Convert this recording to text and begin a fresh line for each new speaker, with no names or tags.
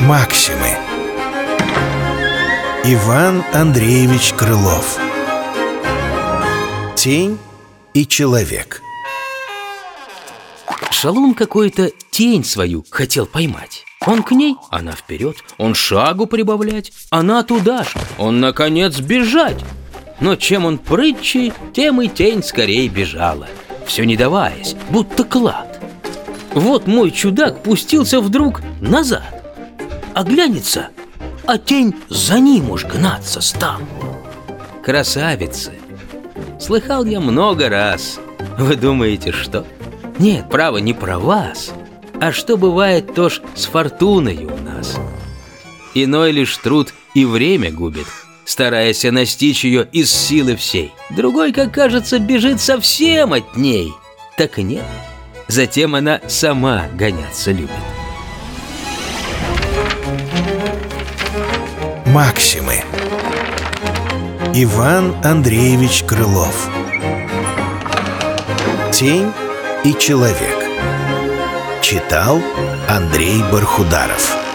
Максимы. Иван Андреевич Крылов. Тень и человек.
Шалун какой-то тень свою хотел поймать. Он к ней, она вперед Он шагу прибавлять, она туда ж Он, наконец, бежать. Но чем он прытчий, тем и тень скорее бежала Все не даваясь, будто клад. Вот мой чудак пустился вдруг назад Оглянется, а тень за ним уж гнаться стал. Красавицы! Слыхал я много раз. Вы думаете, что? Нет, право, не про вас А что бывает тоже с фортуной у нас. Иной лишь труд и время губит Стараясь настичь ее из силы всей. Другой, как кажется, бежит совсем от ней. Так нет. Затем она сама гоняться любит
Максимы. Иван Андреевич Крылов. Тень и человек Читал Андрей Бархударов